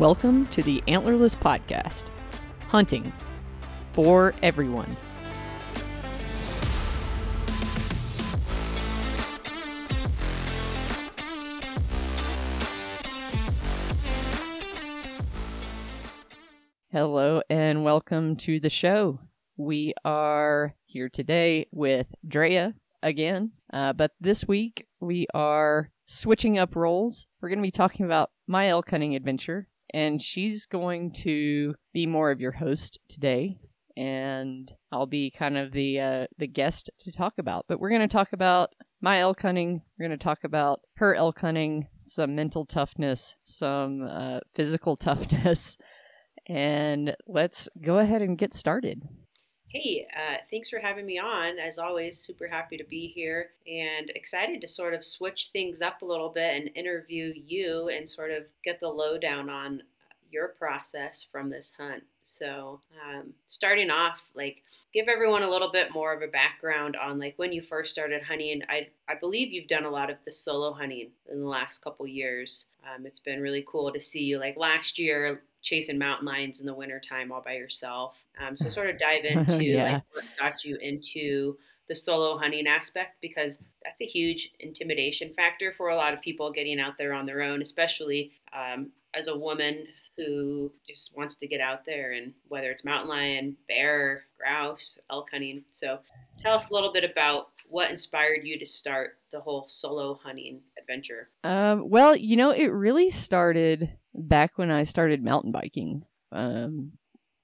Welcome to the Antlerless Podcast Hunting for Everyone. Hello and welcome to the show. We are here today with Draya again, uh, but this week we are switching up roles. We're going to be talking about my elk hunting adventure, and she's going to be more of your host today. And I'll be kind of the uh, the guest to talk about. But we're going to talk about my elk hunting. We're going to talk about her elk hunting, some mental toughness, some uh, physical toughness, and let's go ahead and get started. Hey, uh, thanks for having me on. As always, super happy to be here and excited to sort of switch things up a little bit and interview you and sort of get the lowdown on your process from this hunt. So, um, starting off, like, give everyone a little bit more of a background on like when you first started hunting. I I believe you've done a lot of the solo hunting in the last couple years. Um, it's been really cool to see you. Like last year, chasing mountain lions in the wintertime all by yourself. Um, so sort of dive into yeah. like what got you into the solo hunting aspect because that's a huge intimidation factor for a lot of people getting out there on their own, especially um, as a woman who just wants to get out there and whether it's mountain lion, bear, grouse, elk hunting. So tell us a little bit about what inspired you to start the whole solo hunting adventure? Um, well, you know, it really started back when I started mountain biking. Um,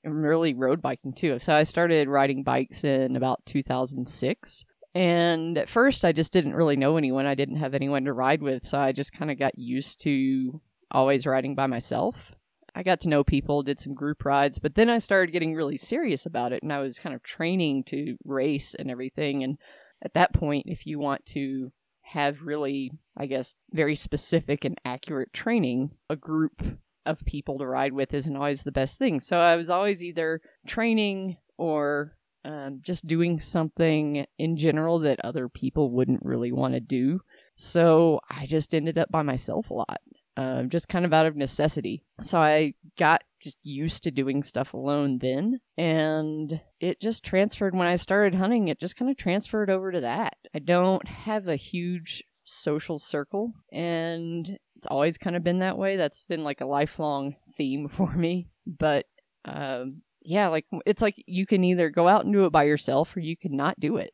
really road biking too. So I started riding bikes in about 2006. And at first, I just didn't really know anyone. I didn't have anyone to ride with. So I just kind of got used to always riding by myself. I got to know people, did some group rides, but then I started getting really serious about it and I was kind of training to race and everything. And at that point, if you want to have really, I guess, very specific and accurate training, a group of people to ride with isn't always the best thing. So I was always either training or um, just doing something in general that other people wouldn't really want to do. So I just ended up by myself a lot um, just kind of out of necessity. So I got just used to doing stuff alone then, and it just transferred when I started hunting. It just kind of transferred over to that. I don't have a huge social circle, and it's always kind of been that way. That's been like a lifelong theme for me. But um, yeah, like it's like you can either go out and do it by yourself or you can not do it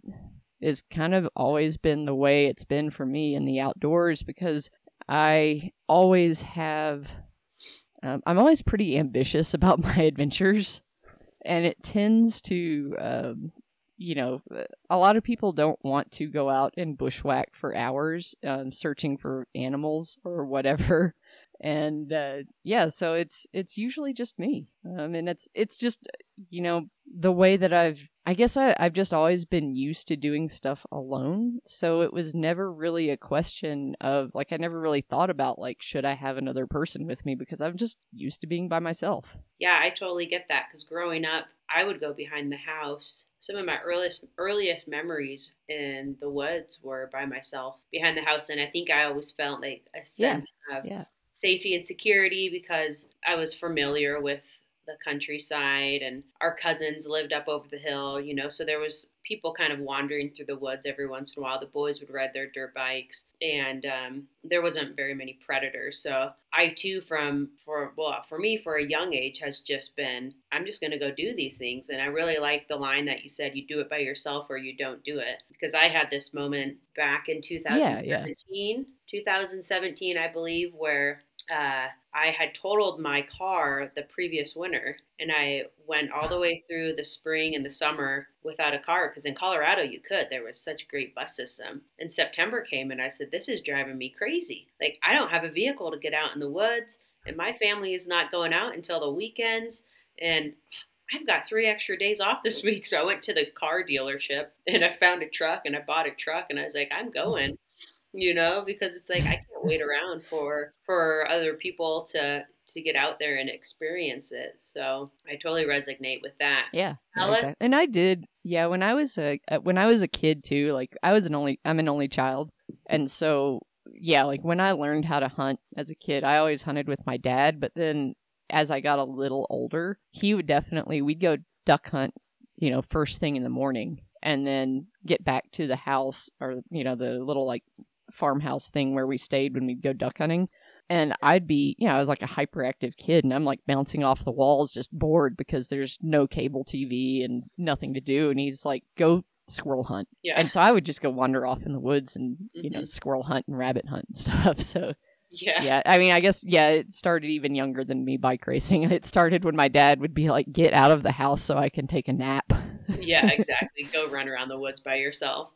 is kind of always been the way it's been for me in the outdoors because I always have, um, I'm always pretty ambitious about my adventures, and it tends to, um, you know, a lot of people don't want to go out and bushwhack for hours um, searching for animals or whatever. And uh, yeah, so it's it's usually just me, um, and it's it's just you know the way that I've I guess I, I've just always been used to doing stuff alone. So it was never really a question of like, I never really thought about like, should I have another person with me because I'm just used to being by myself. Yeah, I totally get that because growing up, I would go behind the house. Some of my earliest earliest memories in the woods were by myself behind the house, and I think I always felt like a sense yeah. of yeah. Safety and security because I was familiar with the countryside and our cousins lived up over the hill you know so there was people kind of wandering through the woods every once in a while. The boys would ride their dirt bikes and um, there wasn't very many predators. So i too from for well for me for a young age has just been i'm just going to go do these things. And i really like the line that you said you do it by yourself or you don't do it. Because i had this moment back in 2017 yeah, yeah. 2017 i believe where uh, I had totaled my car the previous winter and I went all the way through the spring and the summer without a car because in Colorado you could. There was such a great bus system. And September came and I said, This is driving me crazy. Like, I don't have a vehicle to get out in the woods and my family is not going out until the weekends. And I've got three extra days off this week. So I went to the car dealership and I found a truck and I bought a truck and I was like, I'm going you know, because it's like I wait around for for other people to to get out there and experience it. So I totally resonate with that. Yeah, okay. and I did. Yeah, when I was a uh, when I was a kid too. Like I was an only I'm an only child, and so yeah, like when I learned how to hunt as a kid, I always hunted with my dad. But then as I got a little older, he would definitely we'd go duck hunt, you know, first thing in the morning and then get back to the house or you know the little like farmhouse thing where we stayed when we'd go duck hunting and I'd be, you know, I was like a hyperactive kid and I'm like bouncing off the walls just bored because there's no cable TV and nothing to do. And he's like, go squirrel hunt. Yeah. And so I would just go wander off in the woods and, you know, Mhm. squirrel hunt and rabbit hunt and stuff. So, yeah. yeah, I mean, I guess, yeah, it started even younger than me bike racing. And it started when my dad would be like, get out of the house so I can take a nap. yeah, exactly. Go run around the woods by yourself.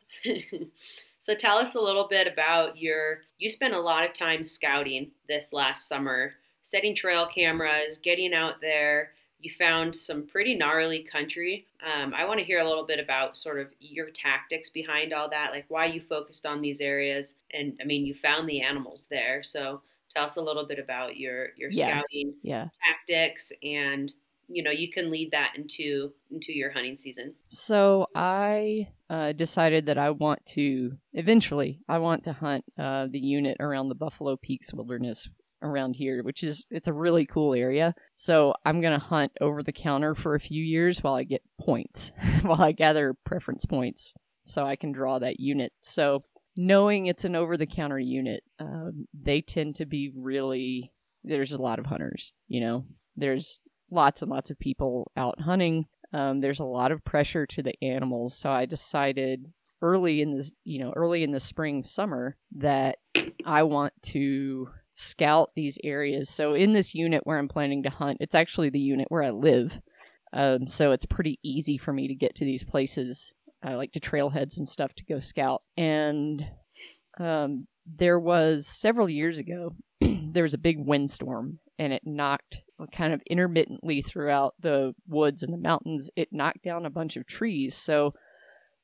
So tell us a little bit about your you spent a lot of time scouting this last summer, setting trail cameras, getting out there. You found some pretty gnarly country. Um, I want to hear a little bit about sort of your tactics behind all that, like why you focused on these areas. And I mean, you found the animals there. So tell us a little bit about your your Yeah. scouting Yeah. tactics and you know you can lead that into into your hunting season So I uh, decided that I want to eventually I want to hunt uh, the unit around the Buffalo Peaks Wilderness around here, which is it's a really cool area. So I'm gonna hunt over the counter for a few years while I get points, while I gather preference points, so I can draw that unit. So knowing it's an over the counter unit, um, they tend to be really there's a lot of hunters. You know, there's lots and lots of people out hunting. Um, there's a lot of pressure to the animals. So i decided early in this you know early in the spring summer that i want to scout these areas. So in this unit where i'm planning to hunt it's actually the unit where i live. Um, so it's pretty easy for me to get to these places. I like to trailheads and stuff to go scout. And um, there was several years ago there was a big windstorm and it knocked kind of intermittently throughout the woods and the mountains it knocked down a bunch of trees. So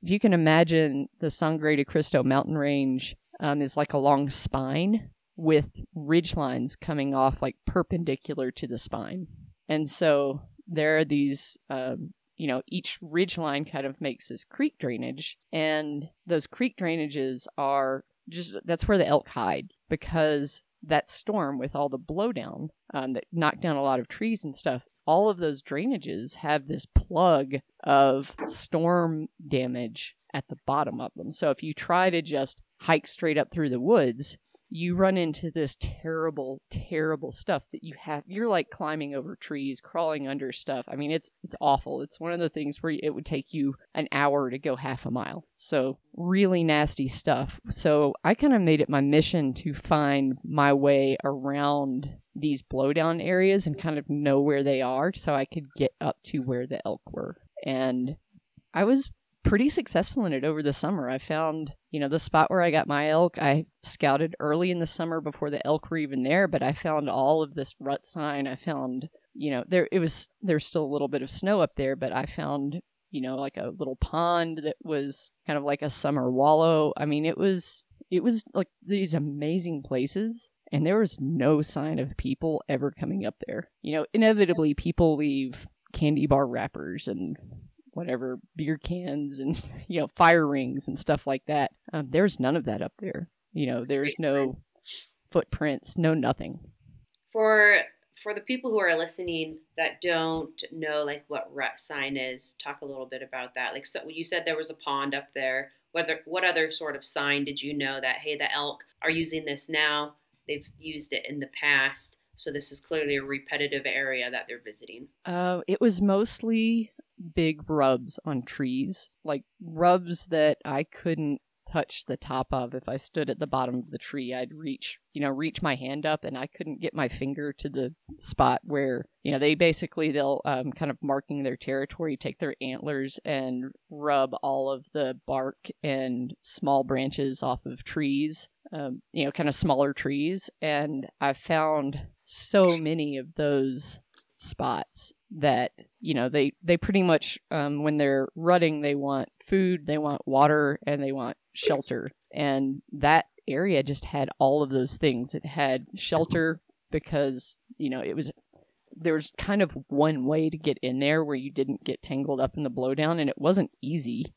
if you can imagine the sangre de cristo mountain range um, is like a long spine with ridge lines coming off like perpendicular to the spine. And so there are these um, you know each ridge line kind of makes this creek drainage. And those creek drainages are just that's where the elk hide because that storm with all the blowdown um, that knocked down a lot of trees and stuff all of those drainages have this plug of storm damage at the bottom of them. So if you try to just hike straight up through the woods you run into this terrible terrible stuff that you have you're like climbing over trees crawling under stuff. I mean it's it's awful. It's one of the things where it would take you an hour to go half a mile. So really nasty stuff. So i kind of made it my mission to find my way around these blowdown areas and kind of know where they are so i could get up to where the elk were. And i was pretty successful in it over the summer. I found, you know, the spot where I got my elk, I scouted early in the summer before the elk were even there, but I found all of this rut sign. I found, you know, there it was there's still a little bit of snow up there, but I found, you know, like a little pond that was kind of like a summer wallow. I mean, it was it was like these amazing places and there was no sign of people ever coming up there. You know, inevitably people leave candy bar wrappers and whatever beer cans and you know fire rings and stuff like that. Um, there's none of that up there. You know, there's no footprints, no nothing. for for the people who are listening that don't know like what rut sign is talk a little bit about that like so you said there was a pond up there whether what other sort of sign did you know that hey the elk are using this now they've used it in the past so this is clearly a repetitive area that they're visiting Uh, it was mostly big rubs on trees, like rubs that I couldn't touch the top of. If I stood at the bottom of the tree, I'd reach, you know, reach my hand up, and I couldn't get my finger to the spot where, you know, they basically they'll um, kind of marking their territory, take their antlers and rub all of the bark and small branches off of trees. Um, you know, kind of smaller trees, and I found so many of those spots that you know they they pretty much um, when they're rutting they want food they want water and they want shelter. And that area just had all of those things. It had shelter because you know it was there was kind of one way to get in there where you didn't get tangled up in the blowdown and it wasn't easy.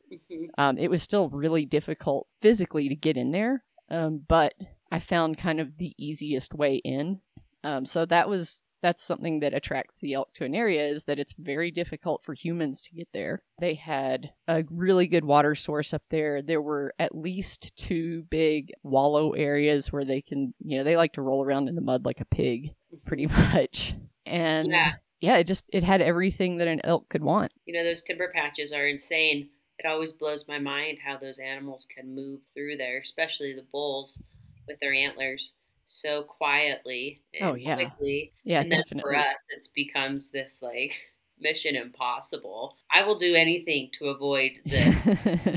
Um, it was still really difficult physically to get in there um, but i found kind of the easiest way in. Um, so that was that's something that attracts the elk to an area is that it's very difficult for humans to get there. They had a really good water source up there. There were at least two big wallow areas where they can, you know, they like to roll around in the mud like a pig, pretty much. And Yeah. yeah, it just it had everything that an elk could want. You know, those timber patches are insane. It always blows my mind how those animals can move through there, especially the bulls with their antlers so quietly and Oh, yeah. quickly. Yeah, and then definitely. for us, it becomes this like mission impossible. I will do anything to avoid this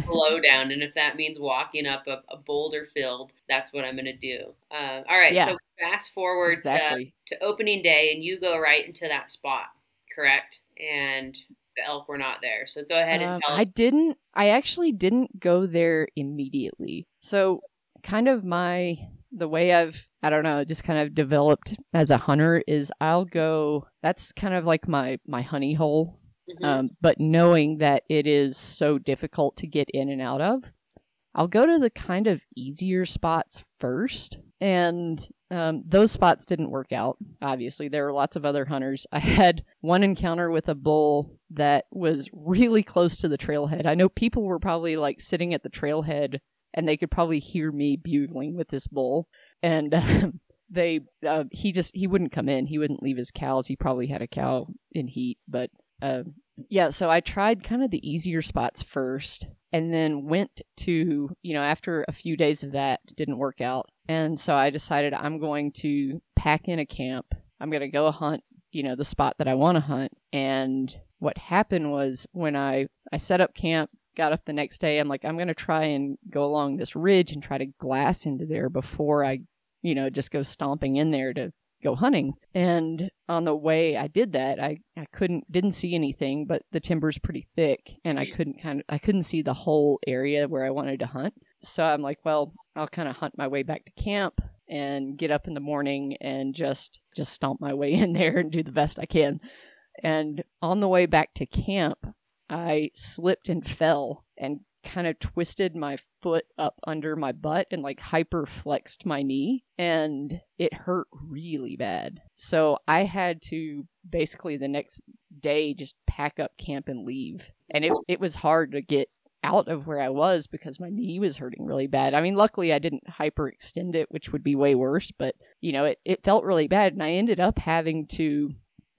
blowdown, and if that means walking up a, a boulder field, that's what I'm going to do. Um, all right, Yeah. so fast forward to, exactly. to opening day, and you go right into that spot, correct? And the elk were not there. So go ahead and Um, tell I didn't. I actually didn't go there immediately. So, kind of my the way I've I don't know, just kind of developed as a hunter is I'll go. That's kind of like my my honey hole. Mhm. Um, but knowing that it is so difficult to get in and out of, I'll go to the kind of easier spots first. And um, those spots didn't work out. Obviously, there were lots of other hunters. I had one encounter with a bull that was really close to the trailhead. I know people were probably like sitting at the trailhead and they could probably hear me bugling with this bull. And um, they, uh, he just, he wouldn't come in. He wouldn't leave his cows. He probably had a cow in heat, but um, yeah, so I tried kind of the easier spots first and then went to, you know, after a few days of that, didn't work out. And so I decided I'm going to pack in a camp. I'm going to go hunt, you know, the spot that I want to hunt. And what happened was when I, I set up camp, got up the next day, I'm like, I'm going to try and go along this ridge and try to glass into there before I, you know, just go stomping in there to go hunting. And on the way I did that, I, I couldn't didn't see anything, but the timber's pretty thick and I couldn't kind of I couldn't see the whole area where I wanted to hunt. So I'm like, well, I'll kind of hunt my way back to camp and get up in the morning and just just stomp my way in there and do the best I can. And on the way back to camp, I slipped and fell and kind of twisted my foot up under my butt and like hyper flexed my knee and it hurt really bad. So I had to basically the next day just pack up camp and leave. And it it was hard to get out of where I was because my knee was hurting really bad. I mean, luckily I didn't hyperextend it, which would be way worse, but you know, it, it felt really bad and I ended up having to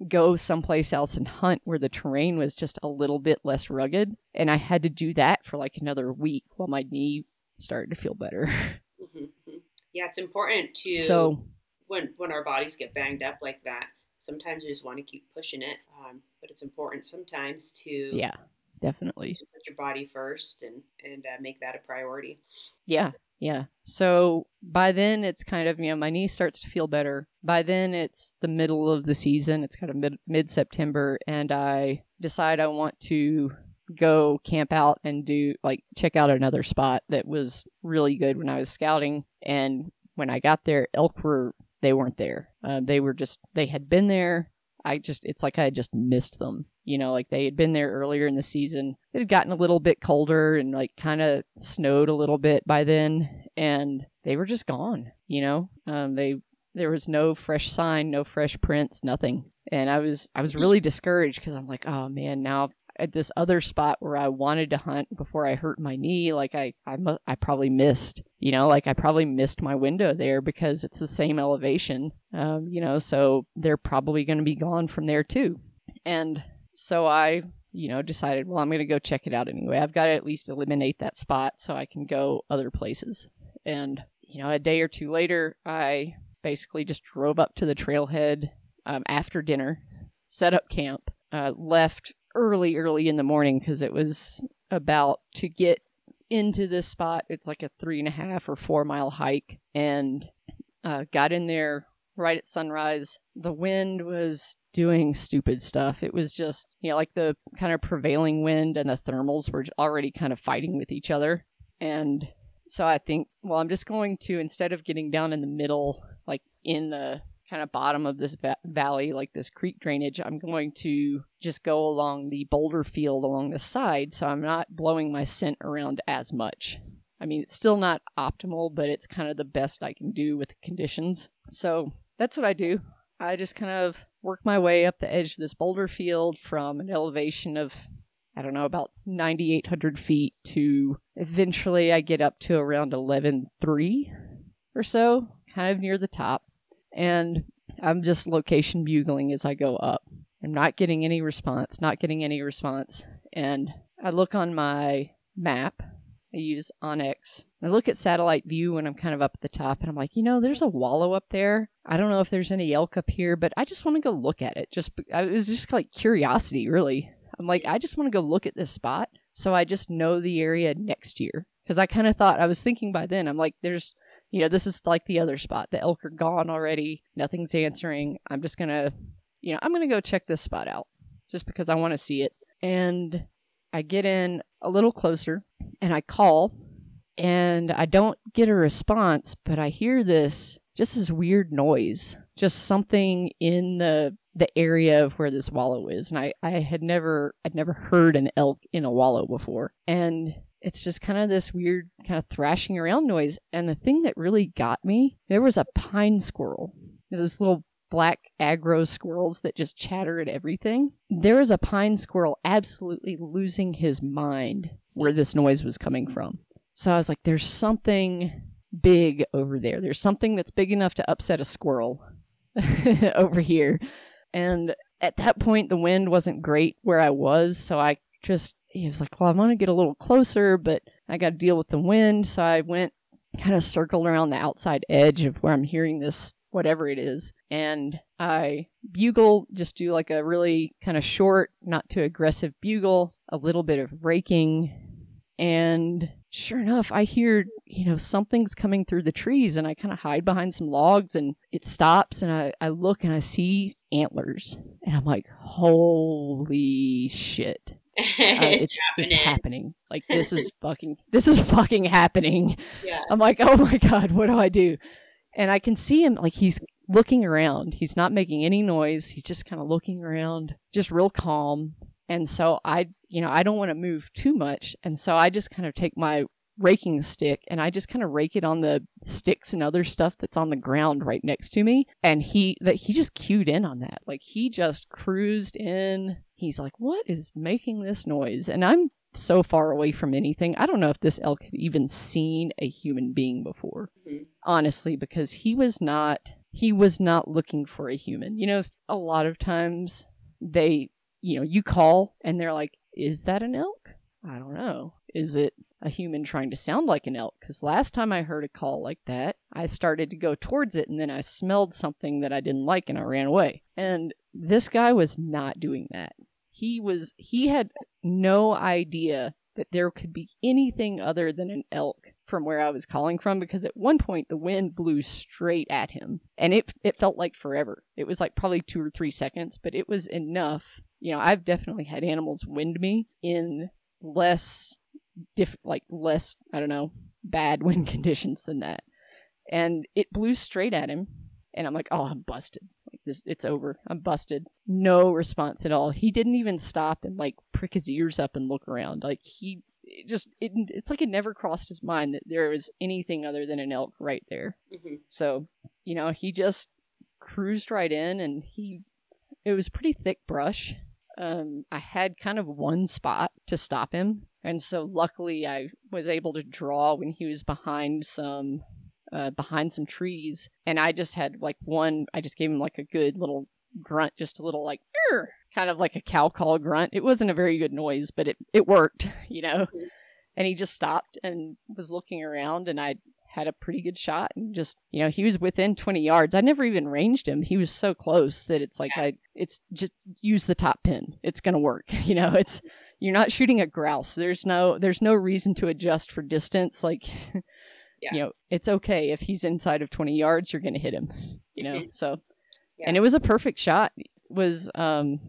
go someplace else and hunt where the terrain was just a little bit less rugged. And I had to do that for like another week while my knee started to feel better. Mhm, mhm. Yeah, it's important to so, when when our bodies get banged up like that. Sometimes we just want to keep pushing it, um, but it's important sometimes to yeah, definitely. to put your body first and and uh, make that a priority. Yeah, yeah. So by then it's kind of, you know, my knee starts to feel better. By then it's the middle of the season. It's kind of mid September and I decide I want to go camp out and do like check out another spot that was really good when I was scouting and when I got there elk were they weren't there. Uh, they were just they had been there. I just it's like I had just missed them. You know, like they had been there earlier in the season. It had gotten a little bit colder and like kind of snowed a little bit by then and they were just gone, you know. Um they there was no fresh sign, no fresh prints, nothing. And I was I was really discouraged cuz I'm like, "Oh man, now at this other spot where I wanted to hunt before I hurt my knee, like I I, I probably missed, you know, like I probably missed my window there because it's the same elevation, um, you know, so they're probably going to be gone from there too. And so I, you know, decided, well, I'm going to go check it out anyway. I've got to at least eliminate that spot so I can go other places. And you know, a day or two later, I basically just drove up to the trailhead um, after dinner, set up camp, uh, left early, early in the morning because it was about to get into this spot. It's like a three and a half or four mile hike, and uh, got in there right at sunrise. The wind was doing stupid stuff. It was just, you know, like the kind of prevailing wind and the thermals were already kind of fighting with each other. And so I think, well, I'm just going to, instead of getting down in the middle, like in the kind of bottom of this va- valley, like this creek drainage, I'm going to just go along the boulder field along the side so I'm not blowing my scent around as much. I mean, it's still not optimal, but it's kind of the best I can do with the conditions. So that's what I do. I just kind of work my way up the edge of this boulder field from an elevation of I don't know, about 9,800 feet to eventually I get up to around 11,3 or so, kind of near the top. And I'm just location bugling as I go up. I'm not getting any response, not getting any response. And I look on my map. I use onX. I look at satellite view when I'm kind of up at the top, and I'm like, you know, there's a wallow up there. I don't know if there's any elk up here, but I just want to go look at it. Just it was just like curiosity, really. I'm like, I just want to go look at this spot, so I just know the area next year. Because I kind of thought I was thinking by then, I'm like, there's, you know, this is like the other spot. The elk are gone already. Nothing's answering. I'm just gonna, you know, I'm gonna go check this spot out just because I want to see it. And I get in a little closer and I call and I don't get a response, but I hear this just this weird noise, just something in the the area of where this wallow is. And I, I had never I'd never heard an elk in a wallow before. And it's just kind of this weird kind of thrashing around noise. And the thing that really got me, there was a pine squirrel. This little black aggro squirrels that just chatter at everything. There was a pine squirrel absolutely losing his mind where this noise was coming from. So I was like, there's something big over there. There's something that's big enough to upset a squirrel over here. And at that point, the wind wasn't great where I was. So I just, he was like, well, I want to get a little closer, but I got to deal with the wind. So I went kind of circled around the outside edge of where I'm hearing this whatever it is. And I bugle, just do like a really kind of short, not too aggressive bugle, a little bit of raking. And sure enough, I hear, you know, something's coming through the trees and I kind of hide behind some logs and it stops and I, I look and I see antlers. And I'm like, holy shit. Uh, it's, it's happening. it's happening. Like this is fucking this is fucking happening. Yeah. I'm like, oh my god, what do I do? And I can see him like he's looking around. He's not making any noise. He's just kind of looking around, just real calm. And so I, you know, I don't want to move too much. And so I just kind of take my raking stick and I just kind of rake it on the sticks and other stuff that's on the ground right next to me. And he that he just cued in on that. Like he just cruised in. He's like, "What is making this noise?" And I'm so far away from anything. I don't know if this elk had even seen a human being before. Mhm. Honestly, because he was not he was not looking for a human. You know, a lot of times they, you know, you call and they're like, "Is that an elk?" I don't know. Is it a human trying to sound like an elk? Because last time I heard a call like that, I started to go towards it and then I smelled something that I didn't like and I ran away. And this guy was not doing that. He was, he had no idea that there could be anything other than an elk from where I was calling from because at one point the wind blew straight at him and it it felt like forever. It was like probably 2 or 3 seconds, but it was enough. You know, I've definitely had animals wind me in less diff like less, I don't know, bad wind conditions than that. And it blew straight at him and I'm like, "Oh, I'm busted. This it's over. I'm busted." No response at all. He didn't even stop and like prick his ears up and look around. Like he it just it, it's like it never crossed his mind that there was anything other than an elk right there. Mhm. So, you know, he just cruised right in and he it was pretty thick brush. Um I had kind of one spot to stop him. And so luckily I was able to draw when he was behind some uh behind some trees and I just had like one I just gave him like a good little grunt just a little like "Err," kind of like a cow call grunt. It wasn't a very good noise, but it it worked, you know. Mhm. And he just stopped and was looking around and I had a pretty good shot and just you know he was within 20 yards. I never even ranged him. He was so close that it's like i it's just use the top pin. It's gonna work you know? It's you're not shooting a grouse. There's no there's no reason to adjust for distance. Like Yeah. you know it's okay if he's inside of 20 yards you're gonna hit him you know Mhm. so Yeah. and it was a perfect shot it was um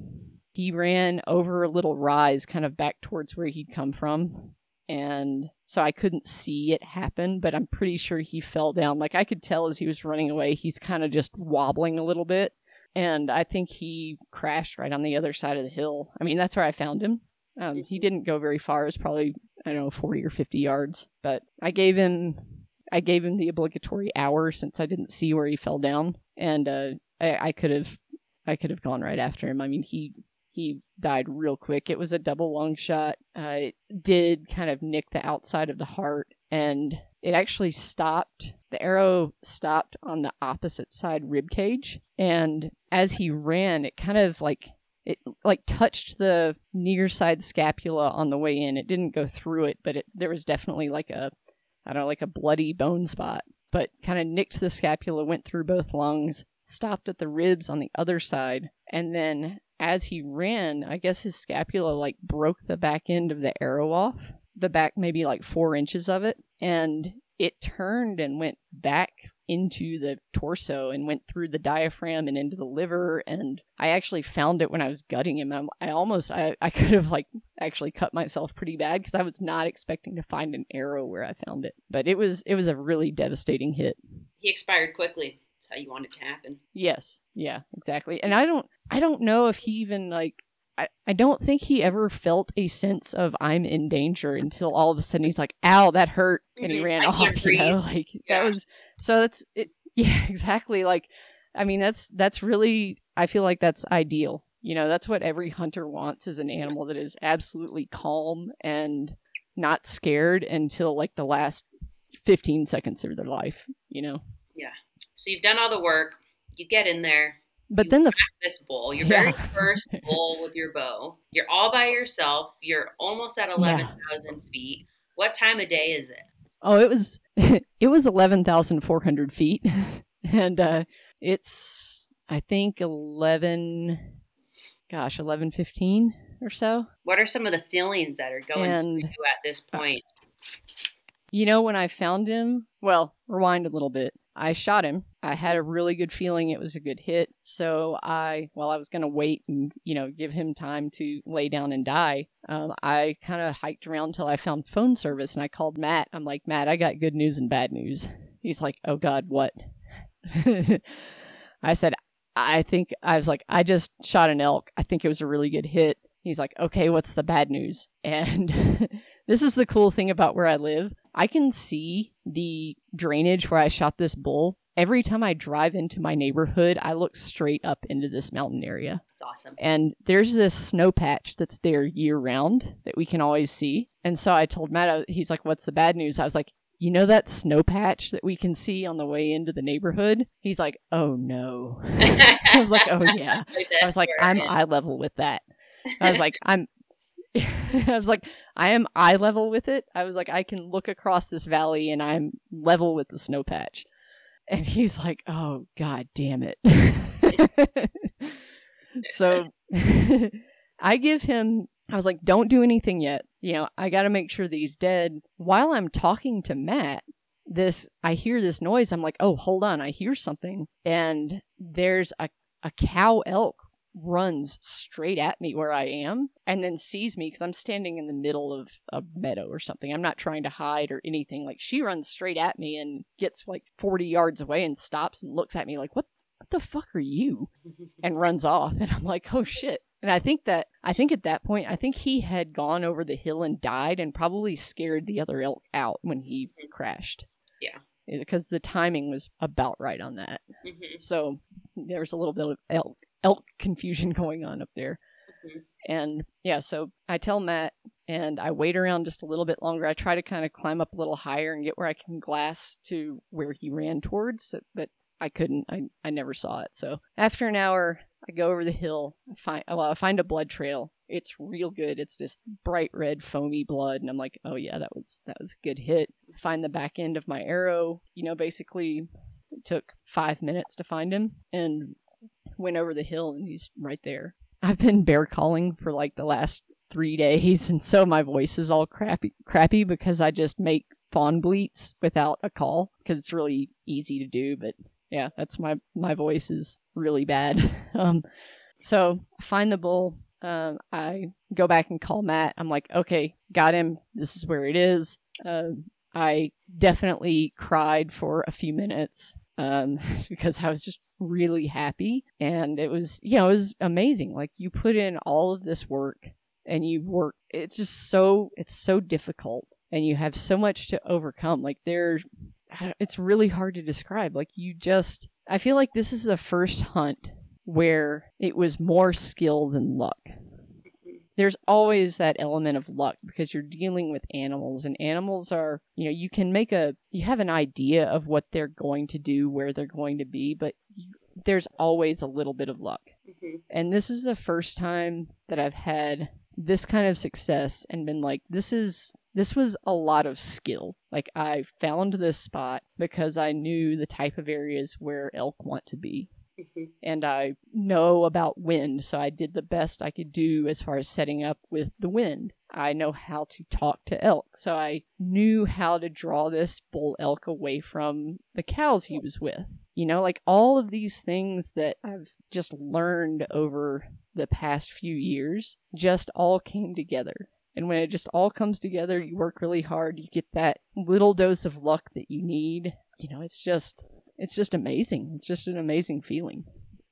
he ran over a little rise kind of back towards where he'd come from and so I couldn't see it happen, but I'm pretty sure he fell down. Like I could tell as he was running away, he's kind of just wobbling a little bit. And I think he crashed right on the other side of the hill. I mean, that's where I found him. Um, he didn't go very far. It was probably, I don't know, 40 or 50 yards. But I gave him, I gave him the obligatory hour since I didn't see where he fell down. And uh, I, could have, I could have gone right after him. I mean, he he died real quick. It was a double lung shot. Uh, it did kind of nick the outside of the heart, and it actually stopped. The arrow stopped on the opposite side rib cage, and as he ran, it kind of like it like touched the near side scapula on the way in. It didn't go through it, but it, there was definitely like a I don't know, like a bloody bone spot. But kind of nicked the scapula, went through both lungs, stopped at the ribs on the other side, and then as he ran, I guess his scapula like broke the back end of the arrow off, the back maybe like four inches of it, and it turned and went back into the torso and went through the diaphragm and into the liver. And i actually found it when i was gutting him. I, I almost I, I could have like actually cut myself pretty bad because i was not expecting to find an arrow where i found it. But it was it was a really devastating hit. He expired quickly. That's how you want it to happen. Yes. Yeah exactly. And i don't i don't know if he even like I, I don't think he ever felt a sense of I'm in danger until all of a sudden he's like, "Ow, that hurt," and he Mhm. ran I off. You know, like Yeah. that was so. That's it. Yeah, exactly. Like, I mean, that's that's really. I feel like that's ideal. You know, that's what every hunter wants is an animal that is absolutely calm and not scared until like the last 15 seconds of their life. You know, Yeah. So you've done all the work. You get in there. but then the this bull, your Yeah. very first bull with your bow. You're all by yourself. You're almost at eleven thousand feet. What time of day is it? Oh, it was it was eleven thousand four hundred feet, and uh, it's I think eleven, gosh, eleven fifteen or so. What are some of the feelings that are going And- through you at this point? You know, when I found him, well, rewind a little bit. I shot him. I had a really good feeling it was a good hit. So I, while I was going to wait and, you know, give him time to lay down and die, um, I kind of hiked around until I found phone service and I called Matt. I'm like, Matt, I got good news and bad news. He's like, oh God, what? I said, I think, I was like, I just shot an elk. I think it was a really good hit. He's like, okay, what's the bad news? And this is the cool thing about where I live. I can see the drainage where I shot this bull. Every time I drive into my neighborhood, I look straight up into this mountain area. It's awesome. And there's this snow patch that's there year round that we can always see. And so I told Matt, he's like, What's the bad news? I was like, You know that snow patch that we can see on the way into the neighborhood? He's like, Oh no. I was like, Oh yeah. I was like, I'm eye level with that. I was like, I'm. I was like, I am eye level with it. I was like, I can look across this valley and I'm level with the snow patch. And he's like, oh, god damn it. so I give him, I was like, don't do anything yet. You know, I got to make sure that he's dead. While I'm talking to Matt, this, I hear this noise. I'm like, oh, hold on. I hear something. And there's a, a cow elk runs straight at me where I am and then sees me because I'm standing in the middle of a meadow or something. I'm not trying to hide or anything. Like she runs straight at me and gets like 40 yards away and stops and looks at me like, what, what the fuck are you? And runs off. And I'm like, oh shit. And I think that, I think at that point, I think he had gone over the hill and died and probably scared the other elk out when he crashed. Yeah. Because the timing was about right on that. Mhm. So there's a little bit of elk elk confusion going on up there. Mhm. And yeah, so I tell Matt and I wait around just a little bit longer. I try to kind of climb up a little higher and get where I can glass to where he ran towards, but I couldn't. I, I never saw it. So after an hour, I go over the hill. I find well, I find a blood trail. It's real good. It's just bright red, foamy blood, and I'm like, oh yeah, that was that was a good hit. I find the back end of my arrow. You know, basically, it took five minutes to find him, and went over the hill, and he's right there. I've been bear calling for like the last three days, and so my voice is all crappy, crappy because I just make fawn bleats without a call because it's really easy to do. But yeah, that's my my voice is really bad. um, so I find the bull. Um, I go back and call Matt. I'm like, okay, got him. This is where it is. Um, I definitely cried for a few minutes um, because I was just really happy, and it was, you know, it was amazing. Like you put in all of this work, and you work. It's just so it's so difficult, and you have so much to overcome. Like there, it's really hard to describe. Like you just, I feel like this is the first hunt where it was more skill than luck. There's always that element of luck because you're dealing with animals, and animals are, you know, you can make a, you have an idea of what they're going to do, where they're going to be, but there's always a little bit of luck. Mm-hmm. And this is the first time that I've had this kind of success and been like, this is this was a lot of skill. Like I found this spot because I knew the type of areas where elk want to be. Mm-hmm. And I know about wind, so I did the best I could do as far as setting up with the wind. I know how to talk to elk, so I knew how to draw this bull elk away from the cows he was with. You know, like all of these things that I've just learned over the past few years just all came together. And when it just all comes together, you work really hard, you get that little dose of luck that you need. You know, it's just it's just amazing. It's just an amazing feeling.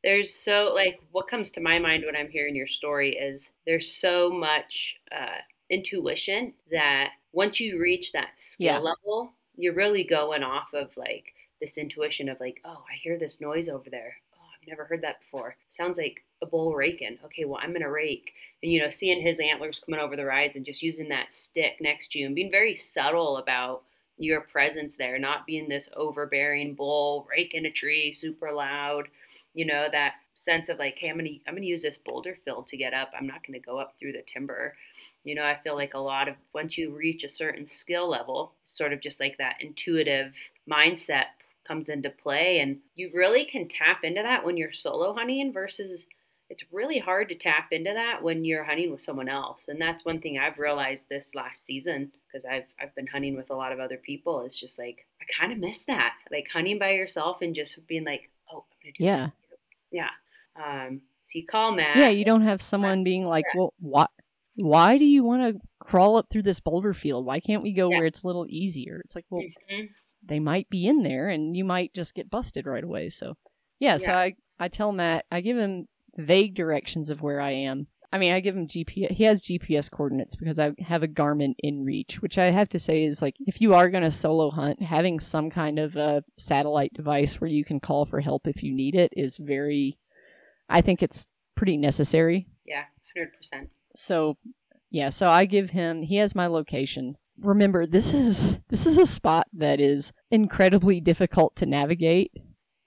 There's so like what comes to my mind when I'm hearing your story is there's so much uh, intuition that once you reach that skill Yeah. level, you're really going off of like this intuition of like, oh, I hear this noise over there. Oh, I've never heard that before. Sounds like a bull raking. Okay, well, I'm gonna rake. And you know, seeing his antlers coming over the rise and just using that stick next to you and being very subtle about your presence there, not being this overbearing bull raking a tree super loud. You know, that sense of like, hey, I'm gonna I'm gonna use this boulder field to get up. I'm not gonna go up through the timber. You know, I feel like a lot of once you reach a certain skill level, sort of just like that intuitive mindset comes into play and you really can tap into that when you're solo hunting versus it's really hard to tap into that when you're hunting with someone else and that's one thing i've realized this last season because i've i've been hunting with a lot of other people it's just like i kind of miss that like hunting by yourself and just being like oh i'm gonna do Yeah. that. yeah um so you call matt Yeah, you don't have someone being like, "Well, why why do you want to crawl up through this boulder field? Why can't we go Yeah. where it's a little easier?" It's like, "Well, Mhm. They might be in there and you might just get busted right away." So, yeah, so I I tell Matt, I give him vague directions of where I am. I mean, I give him GPS. He has GPS coordinates because I have a Garmin InReach, which I have to say is like if you are going to solo hunt, having some kind of a satellite device where you can call for help if you need it is very I think it's pretty necessary. yeah 100% So, yeah, so I give him he has my location. Remember, this is this is a spot that is incredibly difficult to navigate.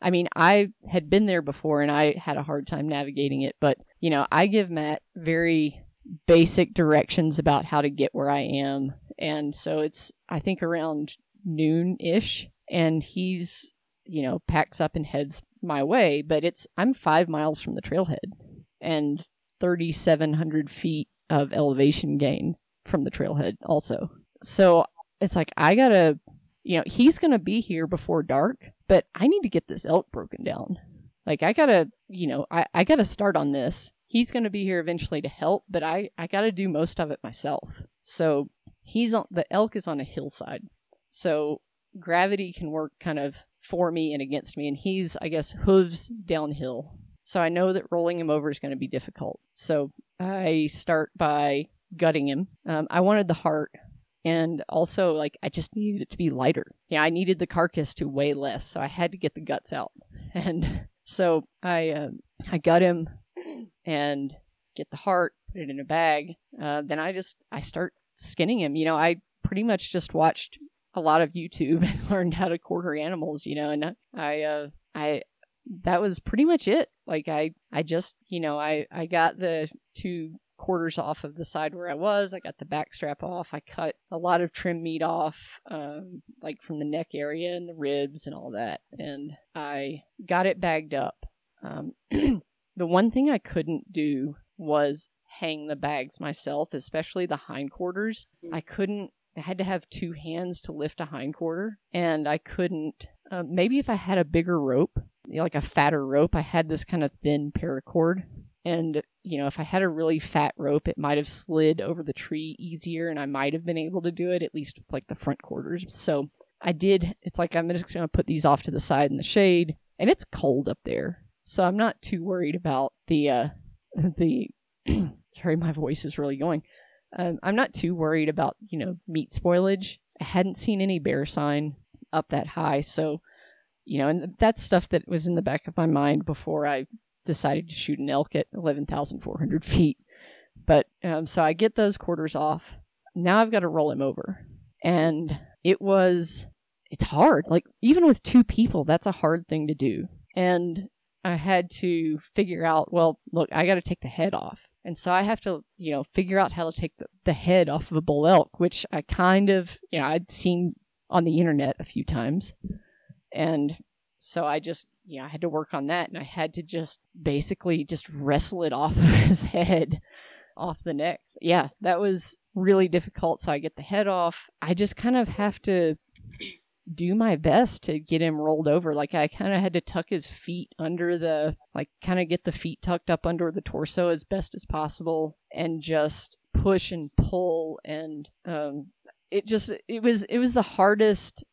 I mean, I had been there before and I had a hard time navigating it, but you know, I give Matt very basic directions about how to get where I am. And so it's I think around noon-ish and he's, you know, packs up and heads my way, but it's I'm 5 miles from the trailhead and 3,700 feet of elevation gain from the trailhead, also. So it's like, I gotta, you know, he's gonna be here before dark, but I need to get this elk broken down. Like, I gotta, you know, I, I gotta start on this. He's gonna be here eventually to help, but I, I gotta do most of it myself. So he's on, the elk is on a hillside. So gravity can work kind of for me and against me, and he's, I guess, hooves downhill. So I know that rolling him over is going to be difficult. So I start by gutting him. Um, I wanted the heart, and also like I just needed it to be lighter. Yeah, I needed the carcass to weigh less, so I had to get the guts out. And so I uh, I gut him and get the heart, put it in a bag. Uh, then I just I start skinning him. You know, I pretty much just watched a lot of YouTube and learned how to quarter animals. You know, and I uh, I that was pretty much it. Like I I just you know I I got the two quarters off of the side where I was. I got the back strap off. I cut a lot of trim meat off, um, like from the neck area and the ribs and all that, and I got it bagged up. Um, the one thing I couldn't do was hang the bags myself, especially the hindquarters. I couldn't. I had to have two hands to lift a hindquarter, and I couldn't. Uh, maybe if I had a bigger rope, you know, like a fatter rope, I had this kind of thin paracord, and you know, if I had a really fat rope, it might have slid over the tree easier, and I might have been able to do it at least with like the front quarters. So I did. It's like I'm just gonna put these off to the side in the shade, and it's cold up there, so I'm not too worried about the uh, the. sorry, my voice is really going. Um, I'm not too worried about you know meat spoilage. I hadn't seen any bear sign up that high, so you know, and that's stuff that was in the back of my mind before I decided to shoot an elk at 11,400 feet. But um, so I get those quarters off. Now I've got to roll him over. And it was, it's hard. Like, even with two people, that's a hard thing to do. And I had to figure out, well, look, I got to take the head off. And so I have to, you know, figure out how to take the, the head off of a bull elk, which I kind of, you know, I'd seen on the internet a few times. And so I just, you know, I had to work on that and I had to just basically just wrestle it off of his head, off the neck. Yeah, that was really difficult. So I get the head off. I just kind of have to do my best to get him rolled over. Like I kind of had to tuck his feet under the, like kind of get the feet tucked up under the torso as best as possible and just push and pull and um it just it was it was the hardest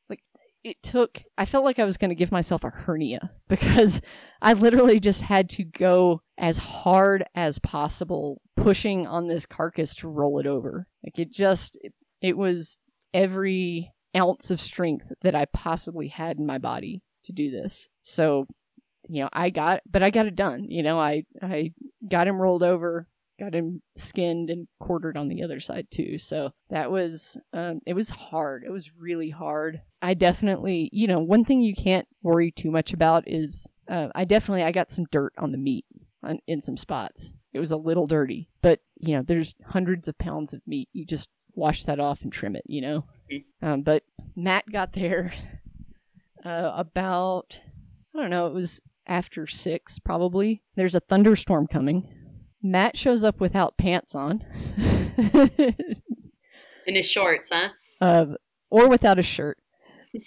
it took i felt like i was going to give myself a hernia because i literally just had to go as hard as possible pushing on this carcass to roll it over. Like it just it, it was every ounce of strength that i possibly had in my body to do this. So you know i got but i got it done. You know i i got him rolled over got him skinned and quartered on the other side too. So that was, um, it was hard. It was really hard. I definitely, you know, one thing you can't worry too much about is, uh, I definitely, I got some dirt on the meat on, in some spots. It was a little dirty, but you know, there's hundreds of pounds of meat. You just wash that off and trim it, you know? Um, but Matt got there, uh, about, I don't know, it was after six probably. There's a thunderstorm coming Matt shows up without pants on. in his shorts, huh? Uh, or without a shirt.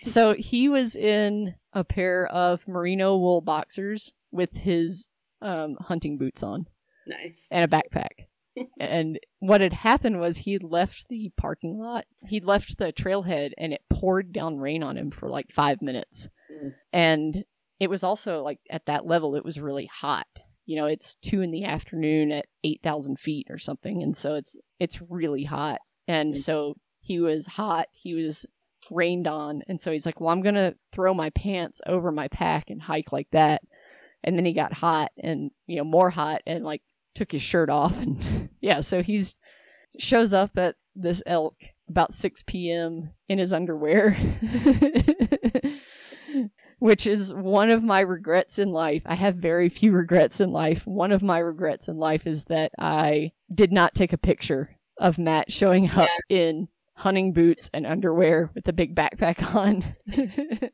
so he was in a pair of merino wool boxers with his um, hunting boots on. Nice. And a backpack. and what had happened was he left the parking lot. He'd left the trailhead and it poured down rain on him for like five minutes. Mm. And it was also like at that level, it was really hot you know it's two in the afternoon at 8000 feet or something and so it's it's really hot. And mm. so he was hot he was rained on and so he's like well i'm gonna throw my pants over my pack and hike like that. And then he got hot and you know more hot and like took his shirt off and yeah so he's shows up at this elk about 6 p.m in his underwear which is one of my regrets in life. I have very few regrets in life. One of my regrets in life is that I did not take a picture of Matt showing up yeah. in hunting boots and underwear with a big backpack on.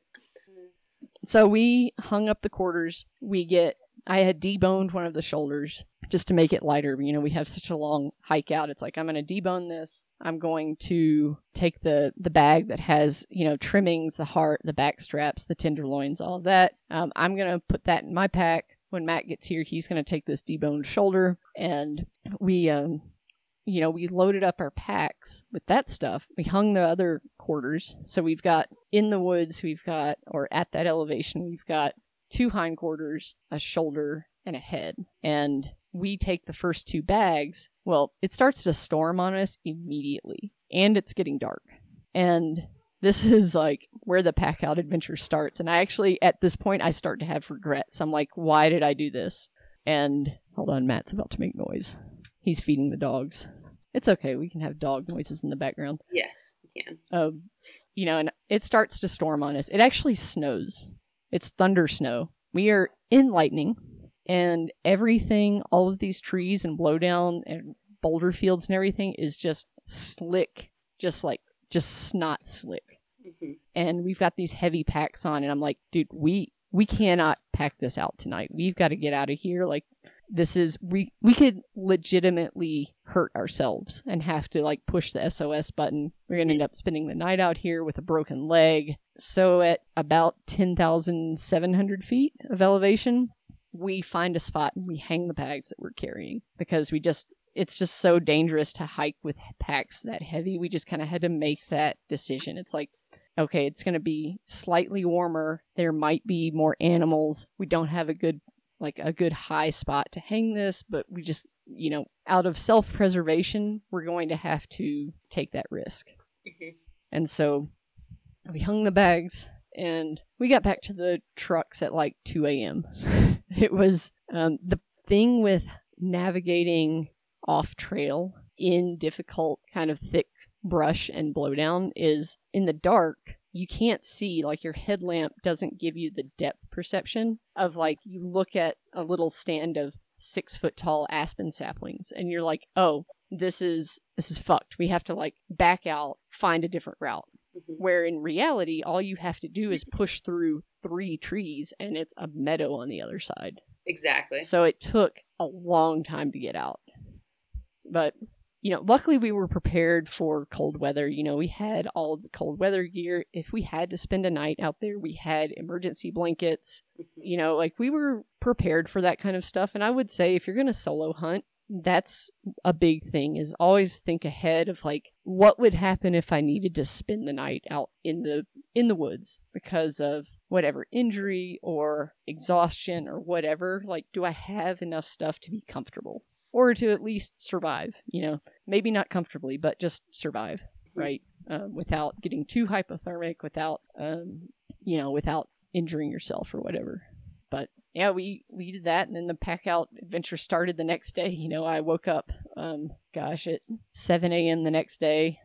so we hung up the quarters. We get I had deboned one of the shoulders just to make it lighter. You know, we have such a long hike out. It's like I'm going to debone this. I'm going to take the the bag that has you know trimmings, the heart, the back straps, the tenderloins, all of that. Um, I'm going to put that in my pack. When Matt gets here, he's going to take this deboned shoulder, and we um, you know, we loaded up our packs with that stuff. We hung the other quarters. So we've got in the woods, we've got, or at that elevation, we've got two hindquarters, a shoulder, and a head. And we take the first two bags. Well, it starts to storm on us immediately, and it's getting dark. And this is like where the pack out adventure starts. And I actually, at this point, I start to have regrets. I'm like, why did I do this? And hold on, Matt's about to make noise. He's feeding the dogs. It's okay. We can have dog noises in the background. Yes, we can. Um, you know, and it starts to storm on us. It actually snows it's thunder snow. We are in lightning, and everything, all of these trees and blowdown and boulder fields and everything is just slick, just like just snot slick. Mm-hmm. And we've got these heavy packs on, and I'm like, dude, we we cannot pack this out tonight. We've got to get out of here. Like this is we we could legitimately hurt ourselves and have to like push the SOS button. We're gonna end up spending the night out here with a broken leg. So at about ten thousand seven hundred feet of elevation, we find a spot and we hang the bags that we're carrying because we just it's just so dangerous to hike with packs that heavy. We just kind of had to make that decision. It's like okay, it's going to be slightly warmer. There might be more animals. We don't have a good like a good high spot to hang this, but we just, you know, out of self preservation, we're going to have to take that risk. Mm-hmm. And so we hung the bags and we got back to the trucks at like 2 a.m. it was, Um, the thing with navigating off trail in difficult, kind of thick brush and blowdown is in the dark, you can't see, like, your headlamp doesn't give you the depth perception of, like, you look at a little stand of six foot tall aspen saplings and you're like, oh, this is this is fucked. We have to like back out, find a different route. Mhm. Where in reality, all you have to do is push through three trees and it's a meadow on the other side. Exactly. So it took a long time to get out. But, you know, luckily we were prepared for cold weather. You know, we had all the cold weather gear. If we had to spend a night out there, we had emergency blankets. Mhm. You know, like we were prepared for that kind of stuff. And I would say if you're going to solo hunt, that's a big thing is always think ahead of like what would happen if I needed to spend the night out in the in the woods because of whatever injury or exhaustion or whatever like do I have enough stuff to be comfortable? Or to at least survive you know? Maybe not comfortably but just survive right? Um, without getting too hypothermic without um, you know without injuring yourself or whatever. But yeah we we did that and then the pack out adventure started the next day. You know i woke up um gosh at 7 a.m the next day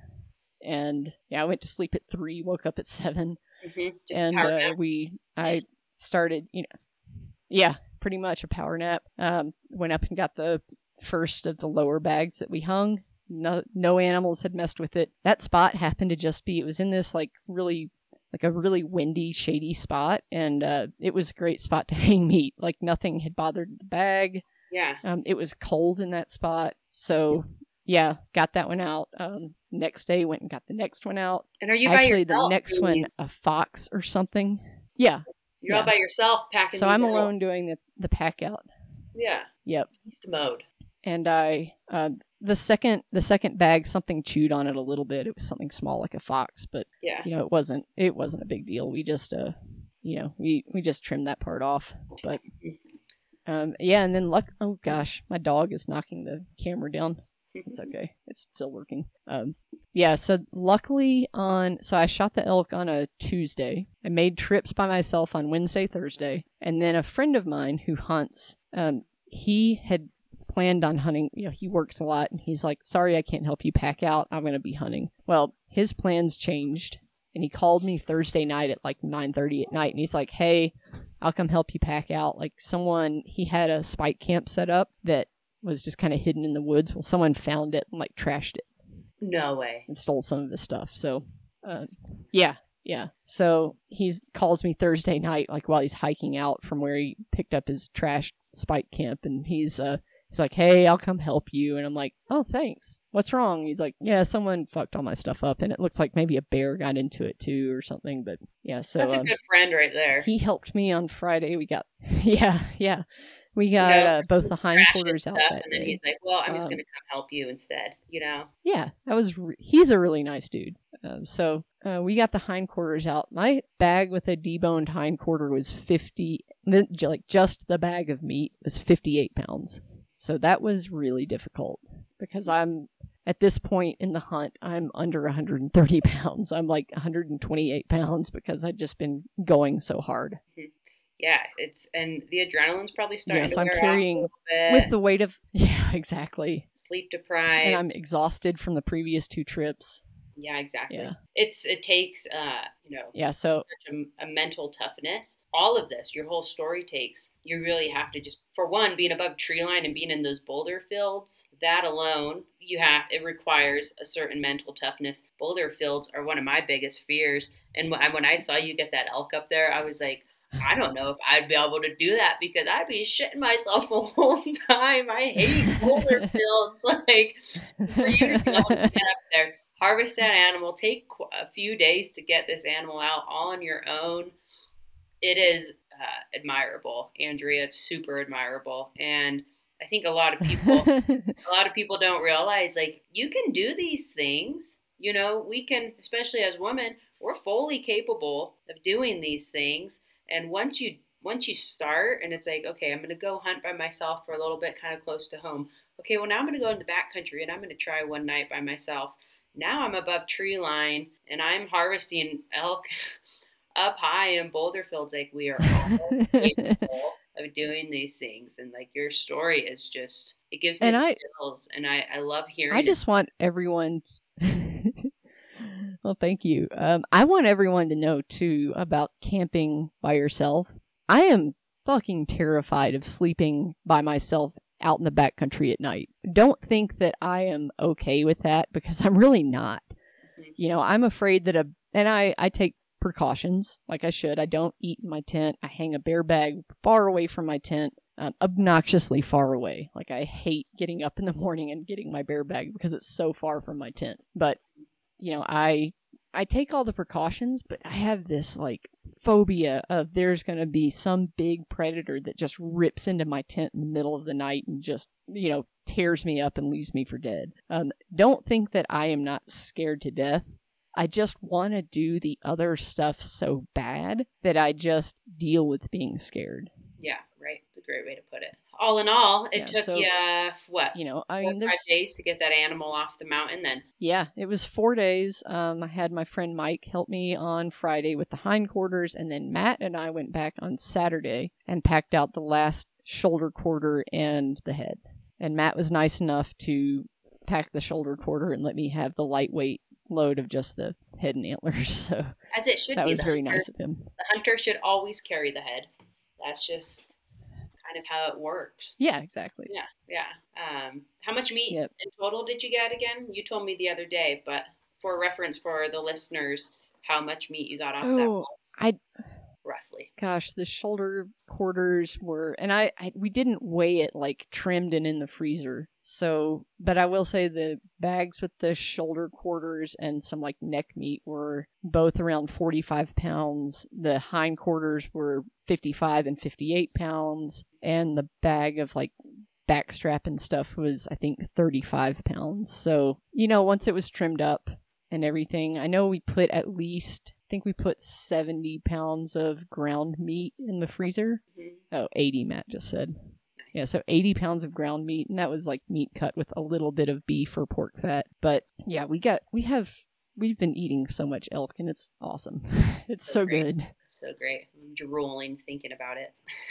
and yeah i went to sleep at 3 woke up at 7 Mhm. And uh, we i started you know yeah pretty much a power nap. Um went up and got the first of the lower bags that we hung. No no animals had messed with it. That spot happened to just be it was in this like really like a really windy shady spot and uh it was a great spot to hang meat. Like nothing had bothered the bag. Yeah. um, it was cold in that spot, so yeah, got that one out. Um, next day went and got the next one out. And are you by Actually, yourself? the next one, a fox or something. Yeah, You're all by yourself packing. so I'm out. alone doing the the pack out. Yeah. Yep, Beast mode. and I uh, the second the second bag something chewed on it a little bit. It was something small like a fox, but Yeah. you know it wasn't it wasn't a big deal. We just uh you know we we just trimmed that part off, but um yeah, and then luck. Oh gosh, my dog is knocking the camera down. It's okay. It's still working. Um, yeah. So luckily on, so I shot the elk on a Tuesday. I made trips by myself on Wednesday, Thursday, and then a friend of mine who hunts, um, he had planned on hunting. You know, he works a lot, and he's like, "Sorry, I can't help you pack out. I'm going to be hunting." Well, his plans changed, and he called me Thursday night at like 9:30 at night, and he's like, "Hey." I'll come help you pack out. Like someone, he had a spike camp set up that was just kind of hidden in the woods. Well, someone found it and like trashed it No way. and stole some of the stuff. So, uh, yeah, yeah. So he calls me Thursday night, like while he's hiking out from where he picked up his trashed spike camp, and he's uh he's like, "Hey, I'll come help you," and I'm like, "Oh, thanks. What's wrong?" He's like, "Yeah, someone fucked all my stuff up, and it looks like maybe a bear got into it too or something." But yeah, so That's a um, good friend right there. he helped me on Friday. We got yeah, yeah. We got know, uh, both the hindquarters out and then day. he's like, "Well, I'm just Um, gonna come help you instead." You know. Yeah, that was. Re- he's a really nice dude. Um, so uh, we got the hindquarters out. My bag with a deboned hindquarter was fifty. Like just the bag of meat was fifty-eight pounds. So that was really difficult because I'm at this point in the hunt. I'm under 130 pounds. I'm like 128 pounds because I'd just been going so hard. Yeah, it's and the adrenaline's probably starting Yes, to I'm wear carrying off a little with the weight of yeah, exactly. sleep deprived. And I'm exhausted from the previous two trips. yeah, exactly. Yeah. It's it takes uh you know Yeah, so such a, a mental toughness. All of this, your whole story takes. You really have to just, for one, being above tree line and being in those boulder fields. That alone, you have it requires a certain mental toughness. Boulder fields are one of my biggest fears. And when I, when I saw you get that elk up there, I was like. I don't know if I'd be able to do that because I'd be shitting myself the whole time. I hate boulder fields. Like for you to able get up there, harvest that animal, take a few days to get this animal out on your own. It is uh, admirable, Andrea. It's super admirable, and I think a lot of people, a lot of people don't realize like you can do these things. You know, we can, especially as women, we're fully capable of doing these things. And once you once you start, and it's like, okay, I'm going to go hunt by myself for a little bit, kind of close to home. Okay, well now I'm going to go in the back country and I'm going to try one night by myself. Now I'm above tree line and I'm harvesting elk up high in boulder fields like we are all capable. of doing these things and like your story is just it gives me And I- chills and I I love hearing I it. just want everyone. Well, thank you. Um, I want everyone to know too about camping by yourself. I am fucking terrified of sleeping by myself out in the backcountry at night. Don't think that I am okay with that because I'm really not. Mhm. You know, I'm afraid that a and I I take precautions like I should. I don't eat in my tent. I hang a bear bag far away from my tent um, obnoxiously far away. Like I hate getting up in the morning and getting my bear bag because it's so far from my tent. But you know, I I take all the precautions, but I have this like phobia of there's going to be some big predator that just rips into my tent in the middle of the night and just, you know, tears me up and leaves me for dead. Um, don't think that I am not scared to death. I just want to do the other stuff so bad that I just deal with being scared. Yeah, right. It's a great way to put it. All in all, it Yeah, took so- you what You know, I mean, five days to get that animal off the mountain. Then Yeah, it was four days. Um, I had my friend Mike help me on Friday with the hindquarters, and then Matt and I went back on Saturday and packed out the last shoulder quarter and the head. And Matt was nice enough to pack the shoulder quarter and let me have the lightweight load of just the head and antlers. So as it should that be. was very hunter- nice of him. The hunter should always carry the head. That's just kind of how it works. Yeah, exactly. Yeah, yeah. Um, how much meat Yep. in total did you get again? You told me the other day, but for reference for the listeners, how much meat you got off that Oh, bull, I roughly? gosh, the shoulder quarters were, and I, I we didn't weigh it like trimmed and in the freezer. So, but I will say the bags with the shoulder quarters and some like neck meat were both around 45 pounds. The hind quarters were 55 and 58 pounds, and the bag of like backstrap and stuff was I think 35 pounds. So, you know, once it was trimmed up and everything, I know we put at least I think we put 70 pounds of ground meat in the freezer. Mhm. Oh, 80, Matt just said. Yeah, so 80 pounds of ground meat, and that was like meat cut with a little bit of beef or pork fat. But yeah, we got, we have, we've been eating so much elk, and it's awesome. it's So so good. So great. I'm drooling thinking about it.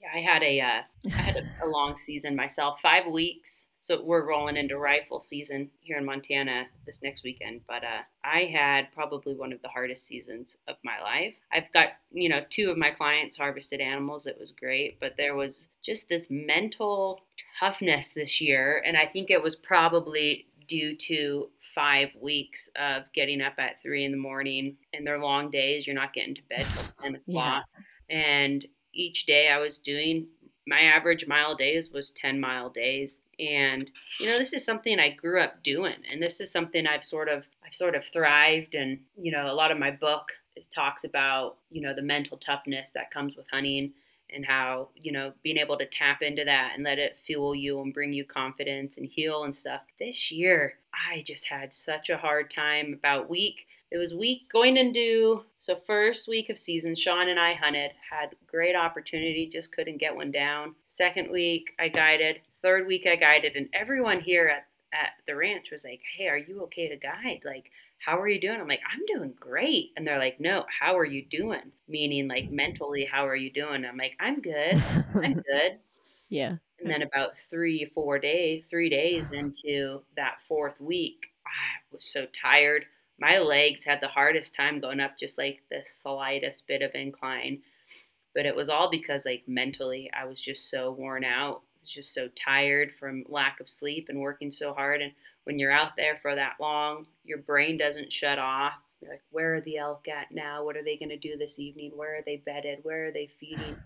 yeah, I had a uh, I had a, a long season myself, five weeks. So we're rolling into rifle season here in Montana this next weekend. But uh, I had probably one of the hardest seasons of my life. I've got you know two of my clients harvested animals. It was great, but there was just this mental toughness this year, and I think it was probably due to five weeks of getting up at three in the morning and they're long days. You're not getting to bed till ten o'clock. And each day I was doing my average mile days was 10 mile days. And you know, this is something I grew up doing and this is something I've sort of I've sort of thrived and you know, a lot of my book talks about, you know, the mental toughness that comes with hunting and how, you know, being able to tap into that and let it fuel you and bring you confidence and heal and stuff. This year, I just had such a hard time about week it was week going into so first week of season sean and i hunted had great opportunity just couldn't get one down second week i guided third week i guided and everyone here at, at the ranch was like hey are you okay to guide like how are you doing i'm like i'm doing great and they're like no how are you doing meaning like mentally how are you doing i'm like i'm good i'm good yeah. and then about three, four days, three days into that fourth week, I was so tired. My legs had the hardest time going up just like the slightest bit of incline. But it was all because like mentally I was just so worn out. Just so tired from lack of sleep and working so hard. And when you're out there for that long, your brain doesn't shut off. You're like, where are the elk at now? What are they going to do this evening? Where are they bedded? Where are they feeding?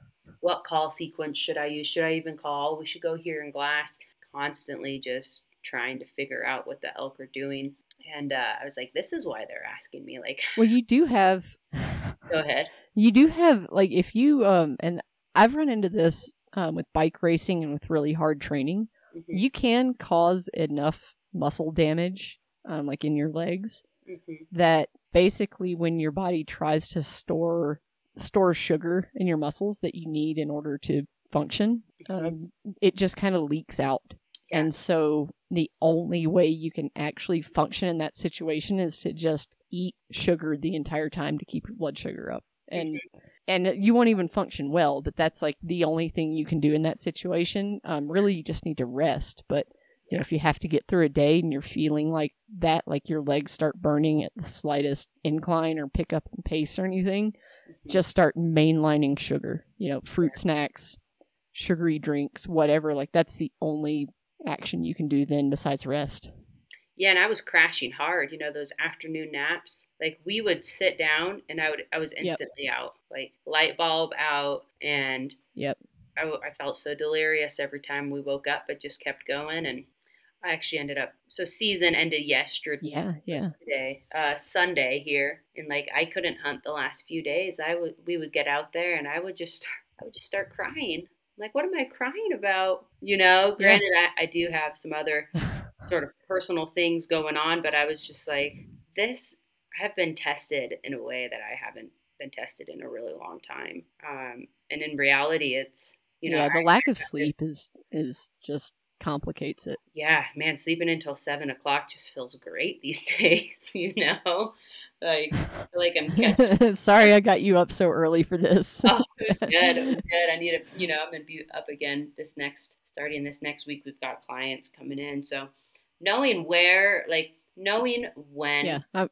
what call sequence should I use? Should I even call? We should go here in glass. Constantly just trying to figure out what the elk are doing. And uh, I was like, this is why they're asking me. Like, Well, you do have, go ahead. you do have, like, if you, um, and I've run into this um, with bike racing and with really hard training, Mhm, you can cause enough muscle damage, um, like in your legs, mhm. that basically when your body tries to store store sugar in your muscles that you need in order to function um, it just kind of leaks out. Yeah. and so the only way you can actually function in that situation is to just eat sugar the entire time to keep your blood sugar up. And and you won't even function well. But that's like the only thing you can do in that situation. Um, really, you just need to rest. But you know, if you have to get through a day and you're feeling like that, like your legs start burning at the slightest incline or pick up in pace or anything, Mm-hmm. just start mainlining sugar. You know, fruit snacks, sugary drinks, whatever. Like that's the only action you can do then besides rest. Yeah, and I was crashing hard. You know those afternoon naps. Like we would sit down, and I would I was instantly out. Like light bulb out, and Yep. I felt so delirious every time we woke up, but just kept going. And I actually ended up so season ended yesterday. Yeah, yeah. Uh, Sunday here, and like I couldn't hunt the last few days. I would we would get out there, and I would just start, I would just start crying. Like, what am I crying about? You know, Yeah. granted, I, I do have some other sort of personal things going on, but I was just like, this, I have been tested in a way that I haven't been tested in a really long time. Um, and in reality, it's, you know, yeah, the I- lack of sleep is is just complicates it. yeah, man, sleeping until seven o'clock just feels great these days, you know? Like, I feel like I'm catching. Sorry, I got you up so early for this. Oh, it was good. It was good. I need to, you know, I'm gonna be up again this next, starting this next week. We've got clients coming in, so knowing where, like, knowing when yeah,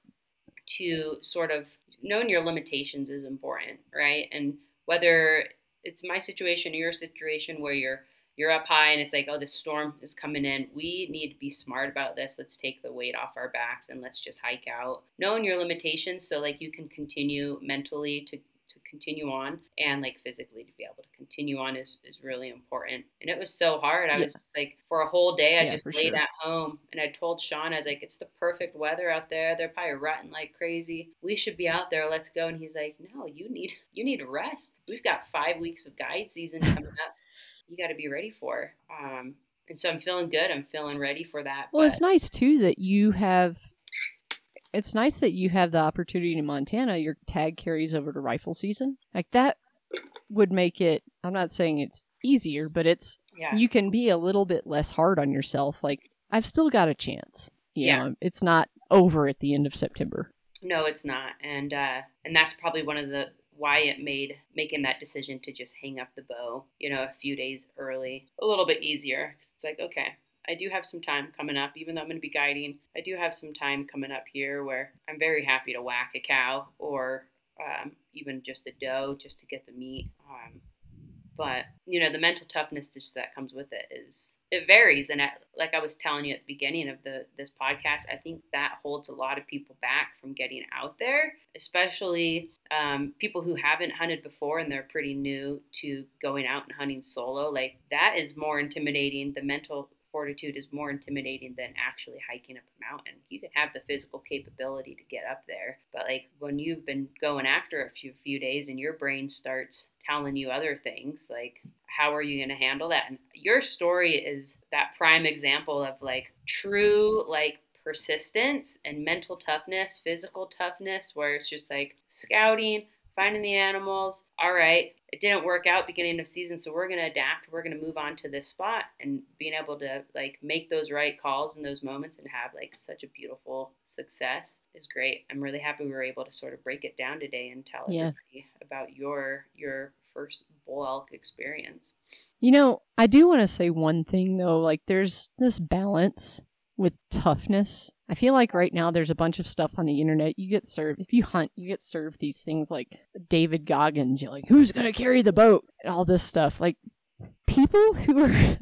to sort of knowing your limitations is important, right? And whether it's my situation or your situation where you're you're up high and it's like, oh, this storm is coming in. We need to be smart about this. Let's take the weight off our backs and let's just hike out. Knowing your limitations so like you can continue mentally to to continue on and like physically to be able to continue on is, is really important. And it was so hard. I Yeah. was just like for a whole day I Yeah, just laid sure. at home and I told Sean, I was like, it's the perfect weather out there. They're probably rutting like crazy. We should be out there. Let's go. And he's like, No, you need you need rest. We've got five weeks of guide season coming up. You gotta be ready for. Um and so I'm feeling good. I'm feeling ready for that. well, but- it's nice too that you have. It's nice that you have the opportunity in Montana. Your tag carries over to rifle season. Like that would make it. I'm not saying it's easier, but it's yeah. you can be a little bit less hard on yourself. Like I've still got a chance. You Yeah. know, it's not over at the end of September. No, it's not, and uh, and that's probably one of the why it made making that decision to just hang up the bow, you know, a few days early a little bit easier. It's like okay, I do have some time coming up, even though I'm going to be guiding. I do have some time coming up here where I'm very happy to whack a cow or um, even just a doe just to get the meat. Um, but you know, the mental toughness that comes with it is it varies, and I, like I was telling you at the beginning of the this podcast, I think that holds a lot of people back from getting out there, especially um, people who haven't hunted before and they're pretty new to going out and hunting solo. Like that is more intimidating. The mental fortitude is more intimidating than actually hiking up a mountain. You can have the physical capability to get up there, but like when you've been going after a few few days and your brain starts telling you other things, like how are you going to handle that? And your story is that prime example of like true like persistence and mental toughness, physical toughness where it's just like scouting, finding the animals. All right, it didn't work out beginning of season, so we're going to adapt. We're going to move on to this spot and being able to like make those right calls in those moments and have like such a beautiful success is great. I'm really happy we were able to sort of break it down today and tell Yeah. everybody about your your first bull elk experience. You know, I do want to say one thing though. Like, there's this balance with toughness. I feel like right now there's a bunch of stuff on the internet. You get served if you hunt, you get served these things like David Goggins. You're like, who's gonna carry the boat and all this stuff. Like, people who are.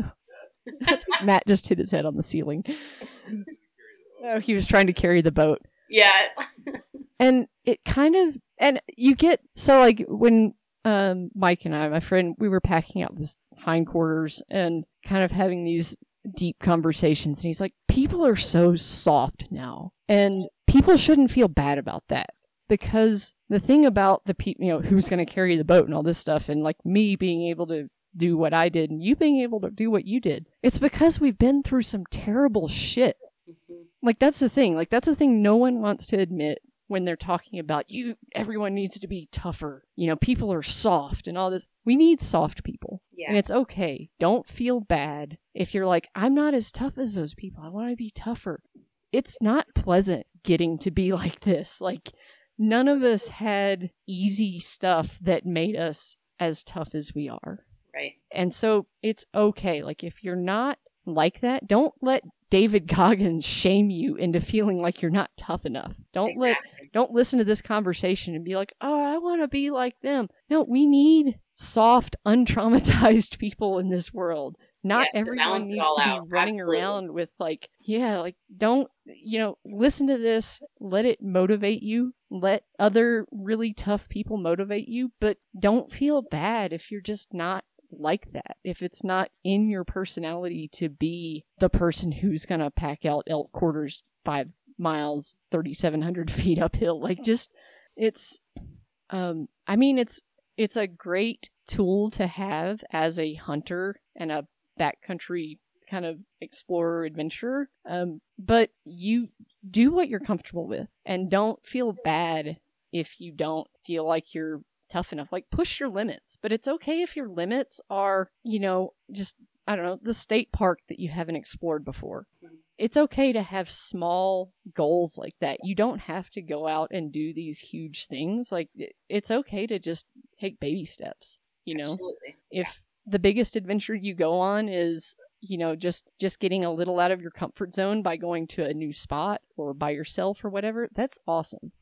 Matt just hit his head on the ceiling. Oh, he was trying to carry the boat Yeah. and it kind of and you get so like when um mike and i my friend we were packing out this hindquarters and kind of having these deep conversations and he's like people are so soft now and people shouldn't feel bad about that because the thing about the people you know who's going to carry the boat and all this stuff and like me being able to do what i did and you being able to do what you did it's because we've been through some terrible shit. Mhm. like that's the thing like that's the thing no one wants to admit when they're talking about you everyone needs to be tougher you know people are soft and all this. We need soft people Yeah. and it's okay don't feel bad if you're like i'm not as tough as those people i want to be tougher it's not pleasant getting to be like this like none of us had easy stuff that made us as tough as we are. Right. And so it's okay. Like if you're not like that, don't let David Goggins shame you into feeling like you're not tough enough. Don't let Exactly. Don't listen to this conversation and be like, "Oh, I want to be like them." No, we need soft, untraumatized people in this world. Not Yes, everyone needs to be out. running Absolutely. around with like, yeah, like don't, you know, listen to this, let it motivate you, let other really tough people motivate you, but don't feel bad if you're just not like that. If it's not in your personality to be the person who's going to pack out elk quarters 5 miles 3700 feet uphill, like just it's um I mean it's it's a great tool to have as a hunter and a backcountry kind of explorer adventurer. Um, but you do what you're comfortable with and don't feel bad if you don't feel like you're tough enough. Like push your limits, but it's okay if your limits are, you know, just I don't know, the state park that you haven't explored before. It's okay to have small goals like that. You don't have to go out and do these huge things. Like it's okay to just take baby steps, you know? Absolutely. if the biggest adventure you go on is you know just just getting a little out of your comfort zone by going to a new spot or by yourself or whatever that's awesome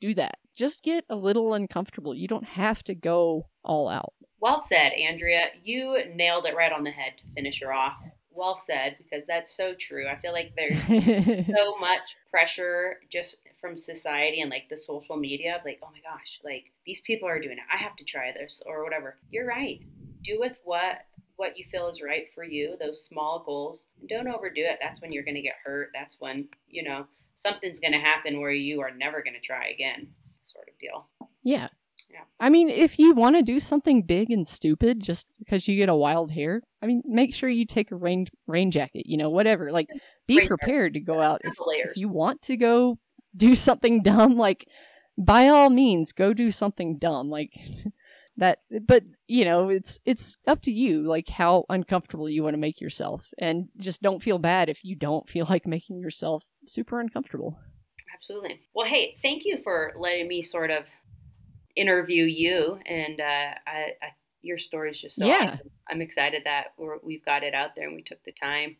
do that just get a little uncomfortable you don't have to go all out Well said, Andrea. You nailed it right on the head to finish her off. Well said, because that's so true. I feel like there's so much pressure just from society and like the social media of like, oh my gosh, like these people are doing it. I have to try this or whatever. You're right. Do with what what you feel is right for you, those small goals. Don't overdo it. That's when you're gonna get hurt. That's when, you know, something's gonna happen where you are never gonna try again, sort of deal. yeah Yeah. i mean if you want to do something big and stupid just because you get a wild hair i mean make sure you take a rain rain jacket you know whatever like be Rain jacket. prepared to go out if Have the layers. if you want to go do something dumb like by all means go do something dumb like that but you know it's it's up to you like how uncomfortable you want to make yourself and just don't feel bad if you don't feel like making yourself super uncomfortable Absolutely. Well, hey, thank you for letting me sort of interview you, and uh, I, I, your story is just so Yeah. awesome. I'm excited that we're, we've got it out there and we took the time.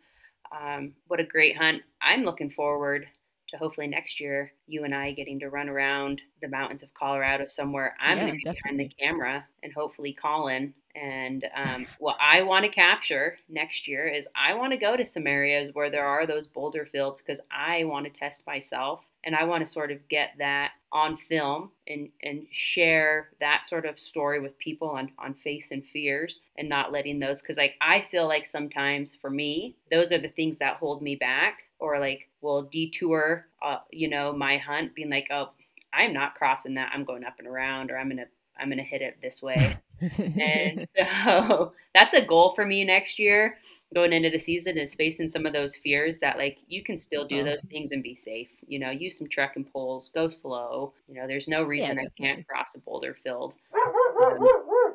Um, what a great hunt! I'm looking forward to hopefully next year you and I getting to run around the mountains of Colorado somewhere. I'm Yeah, going to be behind the camera and hopefully Colin. And um, what I want to capture next year is I want to go to some areas where there are those boulder fields because I want to test myself and I want to sort of get that on film and and share that sort of story with people on on face and fears and not letting those because like I feel like sometimes for me those are the things that hold me back or like will detour uh, you know my hunt being like oh I'm not crossing that. I'm going up and around or I'm gonna I'm gonna hit it this way. And so that's a goal for me next year going into the season is facing some of those fears that like you can still do Uh-huh. those things and be safe you know use some trekking poles go slow you know there's no reason i can't cross a boulder field um,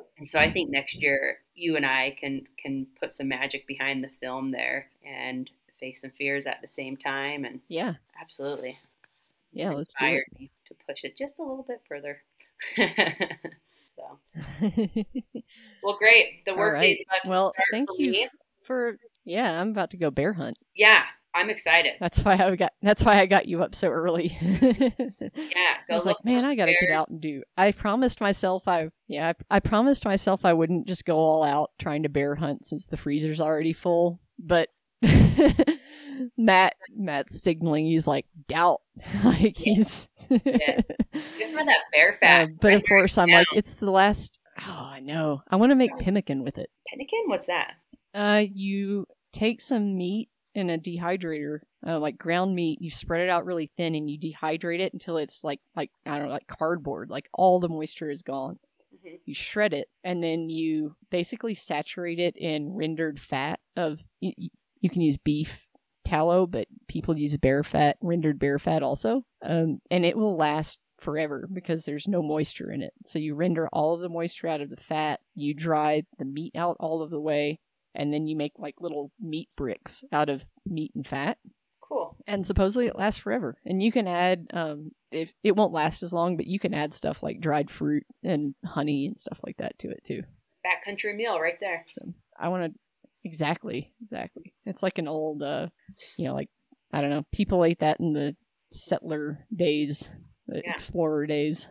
and so i think next year you and i can can put some magic behind the film there and face some fears at the same time and yeah. absolutely. Yeah let's do inspired me to push it just a little bit further. So. Well great. The work right. day's about to well start thank you me for yeah i'm about to go bear hunt yeah i'm excited that's why i got that's why i got you up so early yeah I was like, man, I gotta get out and do. I promised myself I, yeah, I, I promised myself I wouldn't just go all out trying to bear hunt since the freezer's already full. But Matt, Matt's signaling he's like doubt, like he's. Yeah. Some of that bear Uh, fat. but of course, I'm down. like, it's the last. Oh, I know. I want to make pemmican with it. Pemmican? What's that? Uh, you take some meat in a dehydrator, uh, like ground meat. You spread it out really thin, and you dehydrate it until it's like like I don't know, like cardboard. Like all the moisture is gone. Mhm. You shred it, and then you basically saturate it in rendered fat of. You, you can use beef tallow, but people use bear fat, rendered bear fat also, um, and it will last forever because there's no moisture in it. So you render all of the moisture out of the fat. You dry the meat out all of the way, and then you make like little meat bricks out of meat and fat Cool. and supposedly it lasts forever and you can add um if it won't last as long, but you can add stuff like dried fruit and honey and stuff like that to it too. Backcountry meal right there. So I want to exactly, exactly. It's like an old, uh, you know, like I don't know. People ate that in the settler days, the Yeah. explorer days.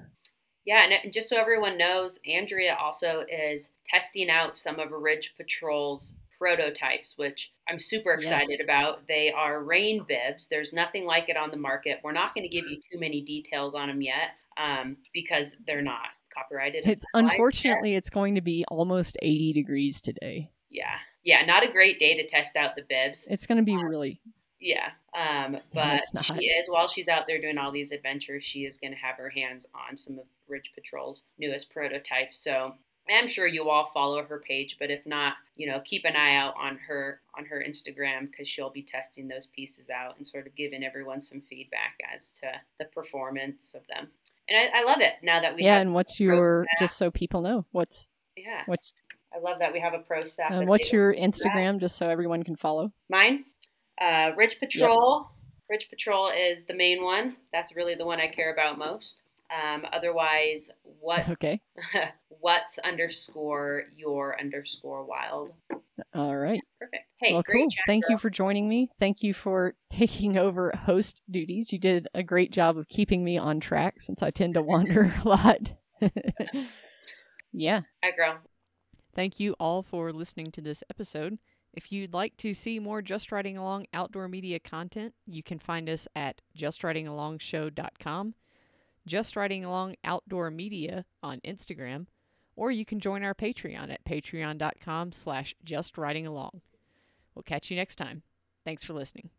Yeah, and just so everyone knows, Andrea also is testing out some of Ridge Patrol's prototypes, which I'm super excited Yes. about. They are rain bibs. There's nothing like it on the market. We're not going to give you too many details on them yet um, because they're not copyrighted. It's unfortunately it's going to be almost 80 degrees today. Yeah, yeah, not a great day to test out the bibs. It's going to be really Yeah, um, but not. she is while she's out there doing all these adventures, she is going to have her hands on some of Ridge Patrol's newest prototypes. So I'm sure you all follow her page, but if not, you know, keep an eye out on her on her Instagram because she'll be testing those pieces out and sort of giving everyone some feedback as to the performance of them. And I, I love it now that we yeah. And what's your staff. just so people know what's Yeah, what's I love that we have a pro staff. that's what's your to do that. Instagram just so everyone can follow. Mine, uh, Ridge Patrol. Ridge Patrol is the main one. That's really the one I care about most. Um, otherwise, what Okay. what's underscore your underscore wild. All right. Perfect. Hey, well, great cool. chat, Thank you for joining me. Thank you for taking over host duties. You did a great job of keeping me on track since I tend to wander a lot. yeah. Hi, girl. Thank you all for listening to this episode. If you'd like to see more Just Riding Along outdoor media content, you can find us at justridingalongshow.com, Just Riding Along Outdoor Media on Instagram, or you can join our Patreon at patreon.com slash justridingalong. We'll catch you next time. Thanks for listening.